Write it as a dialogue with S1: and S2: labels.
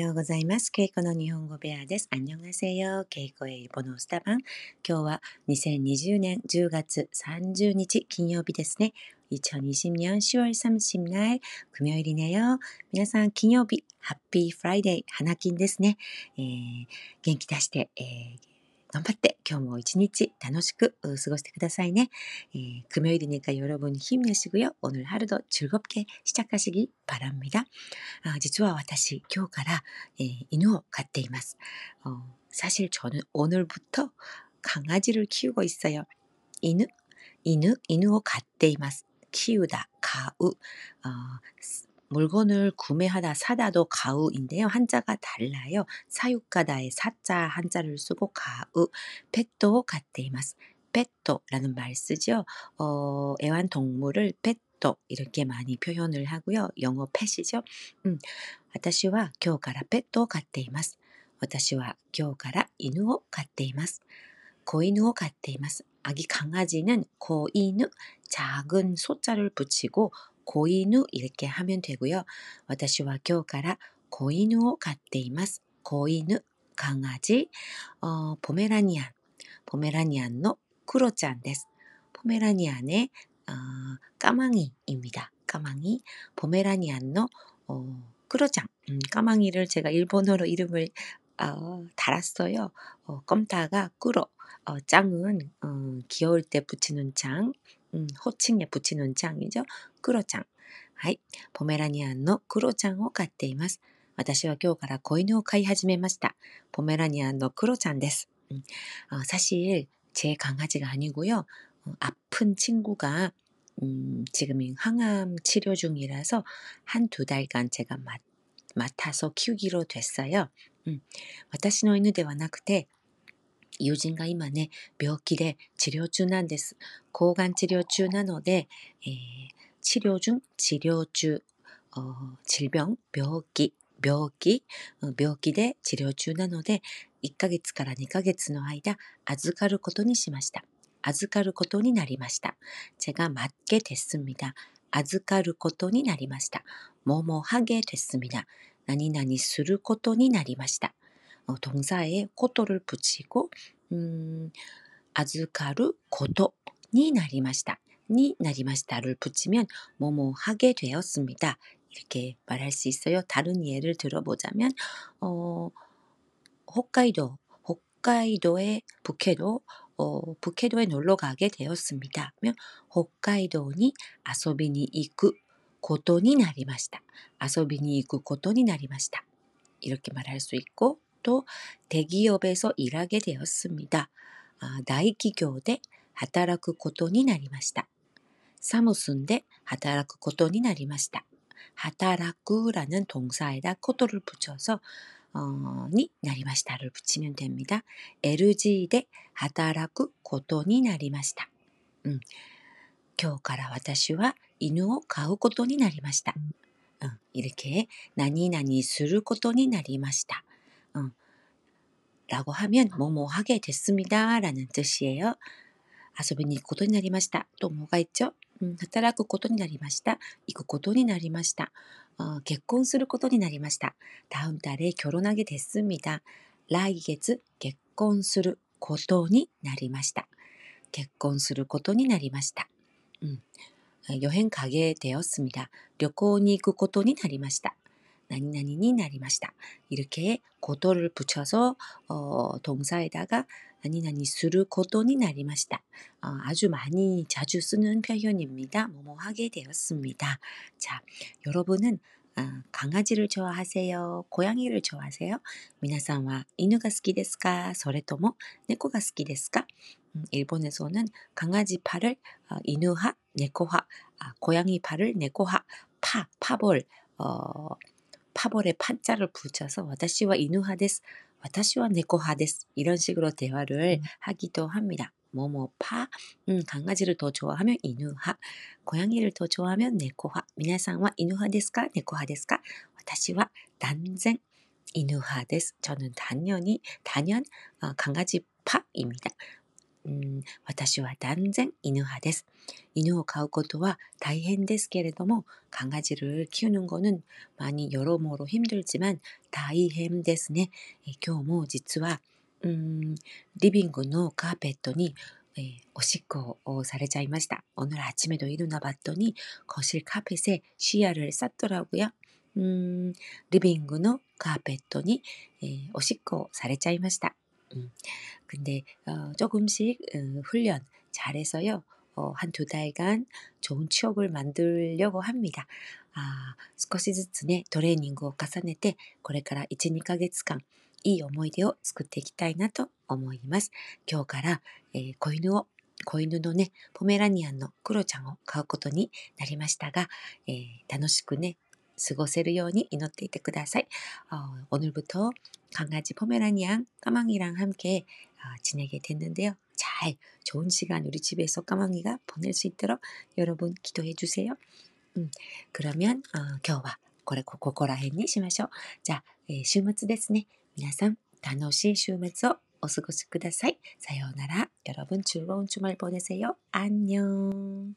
S1: おはようございます。ケイコの日本語ベアです。アンニョンハセヨ。ケイコエイボノスタバン。今日は2020年10月30日金曜日ですね。2020년10월30날 금요일이네요. 皆さん金曜日ハッピーフライデー花金ですね。えー、元気出して、えー 頑張って今日も一日楽しく過ごしてくださいね。예 금요일이니까 여러분 힘내시고요. 오늘 하루도 즐겁게 시작하시기 바랍니다. 아, 実は私今日から、えー、犬を飼っています。 어, 사실 저는 오늘부터 강아지를 키우고 있어요. 犬 犬 犬を飼っています. 키우다, 가우. 어, 물건을 구매하다 사다도 가우인데요. 한자가 달라요. 사육가다의 사자 한자를 쓰고 가우, 펫도 같대이마스. 펫도라는 말 쓰죠. 어, 애완동물을 펫도 이렇게 많이 표현을 하고요. 영어 펫이죠. 음, 私は今日からペットを飼っています。私は今日から犬を飼っています。 고인우 같대います. 아기 강아지는 고인우 작은 소자를 붙이고 고인우 이렇게 하면 되고요. 私は今日から 고인우 같대います. 고인우 강아지 어, 포메라니안 포메라니안의 크로짠です. 포메라니안의 어, 까망이입니다. 까망이 포메라니안의 어, 크로짱 음, 까망이를 제가 일본어로 이름을 어, 달았어요. 어, 껌타가 꾸러 어, 짱은 어, 귀여울 때 붙이는 짱, 음, 호칭에 붙이는 짱이죠. 꾸러짱. はい。ポメラニアンのクロちゃんを飼っています。私は今日から子犬を飼い始めました。ポメラニアンのクロちゃんです。 어, 사실 제 강아지가 아니고요. 어, 아픈 친구가 음, 지금 항암 치료 중이라서 한 두 달간 제가 맡, 맡아서 키우기로 됐어요. 음, 私の犬ではなくて 友人が今ね、病気で治療中なんです。抗がん治療中なので、えー、治療중治療中、질병病気、病気、病気で治療中なので、1ヶ月から2ヶ月の間、預かることにしました。預かることになりました。제가맞게됐습니 다。 預かることになりました。ももはげ됐습니 다。 何々することになりました。 어, 동사에 코토를 붙이고 음, 아즈카루 고토 니 나리마시다. 니 나리마시다를 붙이면 뭐뭐 하게 되었습니다. 이렇게 말할 수 있어요. 다른 예를 들어보자면 어, 홋카이도 홋카이도의 북해도 어, 북해도에 놀러 가게 되었습니다. 면 北海道に遊びに行くことになりました。 遊びに行くことになりました。 이렇게 말할 수 있고 또 대기업에서 일하게 되었습니다. 아, 나이기교대 働くことになりました. 사무소인데 働くことになりました. 働く라는 동사에다 코도를 붙여서 어, 니 나리마시다를 붙이면 됩니다. LG 대 働くことになりました. 음, 今日から私は犬を飼うことになりました. 음, 이렇게 나니나니 することになりました. 어, 라고 하면 뭐뭐 하게 됐습니다. 라는 뜻이에요. 아소비니 고도になり 마시다. 또 뭐가 있죠? 음, 働くことになりました.行くことになりました. 어, 結婚することになりました. 다음 달에 결혼하게 됐습니다. 来月 結婚することになりました. 結婚することになりました. 음, 여행 가게 되었습니다. 旅行に行くことになりました. 나니나니니 나리마시다. 이렇게 고도를 붙여서 어, 동사에다가 나니나니 수를 고도니 나리마시다. 어, 아주 많이 자주 쓰는 표현입니다. 뭐뭐 하게 되었습니다. 자, 여러분은 어, 강아지를 좋아하세요? 고양이를 좋아하세요? 미나상와 이누가 好きですか? それとも猫が 好きですか? 음, 일본에서는 강아지 팔을 어, 이누하, 네코하, 아, 고양이 팔을 네코하, 파, 파볼, 어, 파벌에 판자를 붙여서 와다시와 이누하데스, 와다시와 네코하데스 이런 식으로 대화를 음. 하기도 합니다. 뭐뭐 파, 음, 강아지를 더 좋아하면 이누하, 고양이를 더 좋아하면 네코하, 미나상와 이누하데스까 네코하데스까, 와다시와 난생 이누하데스. 저는 단연히 단연 어, 강아지 파입니다. うん、私は断然犬派です。犬を飼うことは大変ですけれども、강아지를 키우는 거는 많이 여러모로 힘들지만 다이햄ですね。え今日も実は、うん、リビングのカーペットに、えーおしっこをされちゃいました。오늘아침에도일어나봤더니 거실 카펫에 시야를 쌌더라고요. 음, 리빙のカーペットに、えーおしっこをされちゃいました。 음, 근데 어, 조금씩 음, 훈련 잘해서요. 어, 한 두 달간 좋은 추억을 만들려고 합니다. 아, 少しずつね、トレーニングを重ねて、これから1、2ヶ月間、いい思い出を作っていきたいなと思います。今日から、えー子犬を、子犬のね、ポメラニアンのクロちゃんを飼うことになりましたが、えー楽しくね、 過ごせるように祈っていてください。어, 오늘부터 강아지 포메라니안 까망이랑 함께 어, 지내게 됐는데요. 잘 좋은 시간 우리 집에서 까망이가 보낼 수 있도록 여러분 기도해 주세요. 음, 그러면 어, 今日はこれここら辺にしましょう。じゃあ、えー週末ですね。皆さん楽しい週末をお過ごしください。さようなら。여러분 즐거운 주말 보내세요. 안녕.